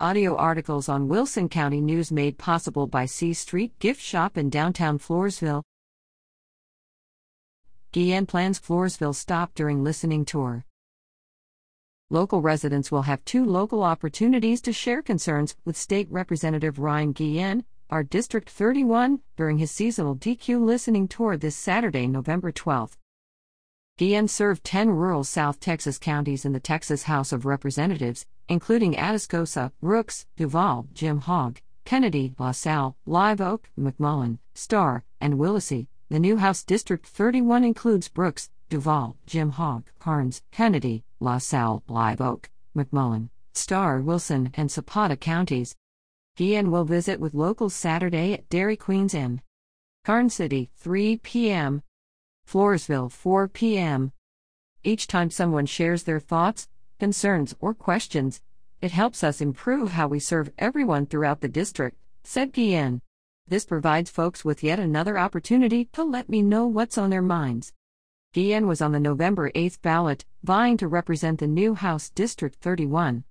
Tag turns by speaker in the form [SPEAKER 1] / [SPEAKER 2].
[SPEAKER 1] Audio articles on Wilson County News made possible by C Street Gift Shop in downtown Floresville. Guillen plans Floresville stop during listening tour. Local residents will have two local opportunities to share concerns with State Representative Ryan Guillen, our District 31, during his seasonal DQ listening tour this Saturday, November 12. Guillen served 10 rural South Texas counties in the Texas House of Representatives, including Atascosa, Brooks, Duval, Jim Hogg, Kenedy, LaSalle, Live Oak, McMullen, Starr, and Willacy. The new House District 31 includes Brooks, Duval, Jim Hogg, Karnes, Kenedy, LaSalle, Live Oak, McMullen, Starr, Wilson, and Zapata counties. Guillen will visit with locals Saturday at Dairy Queen's in. Karnes City, 3 p.m. Floresville, 4 p.m. Each time someone shares their thoughts, concerns, or questions, it helps us improve how we serve everyone throughout the district, said Guillen. This provides folks with yet another opportunity to let me know what's on their minds. Guillen was on the November 8 ballot, vying to represent the new House District 31.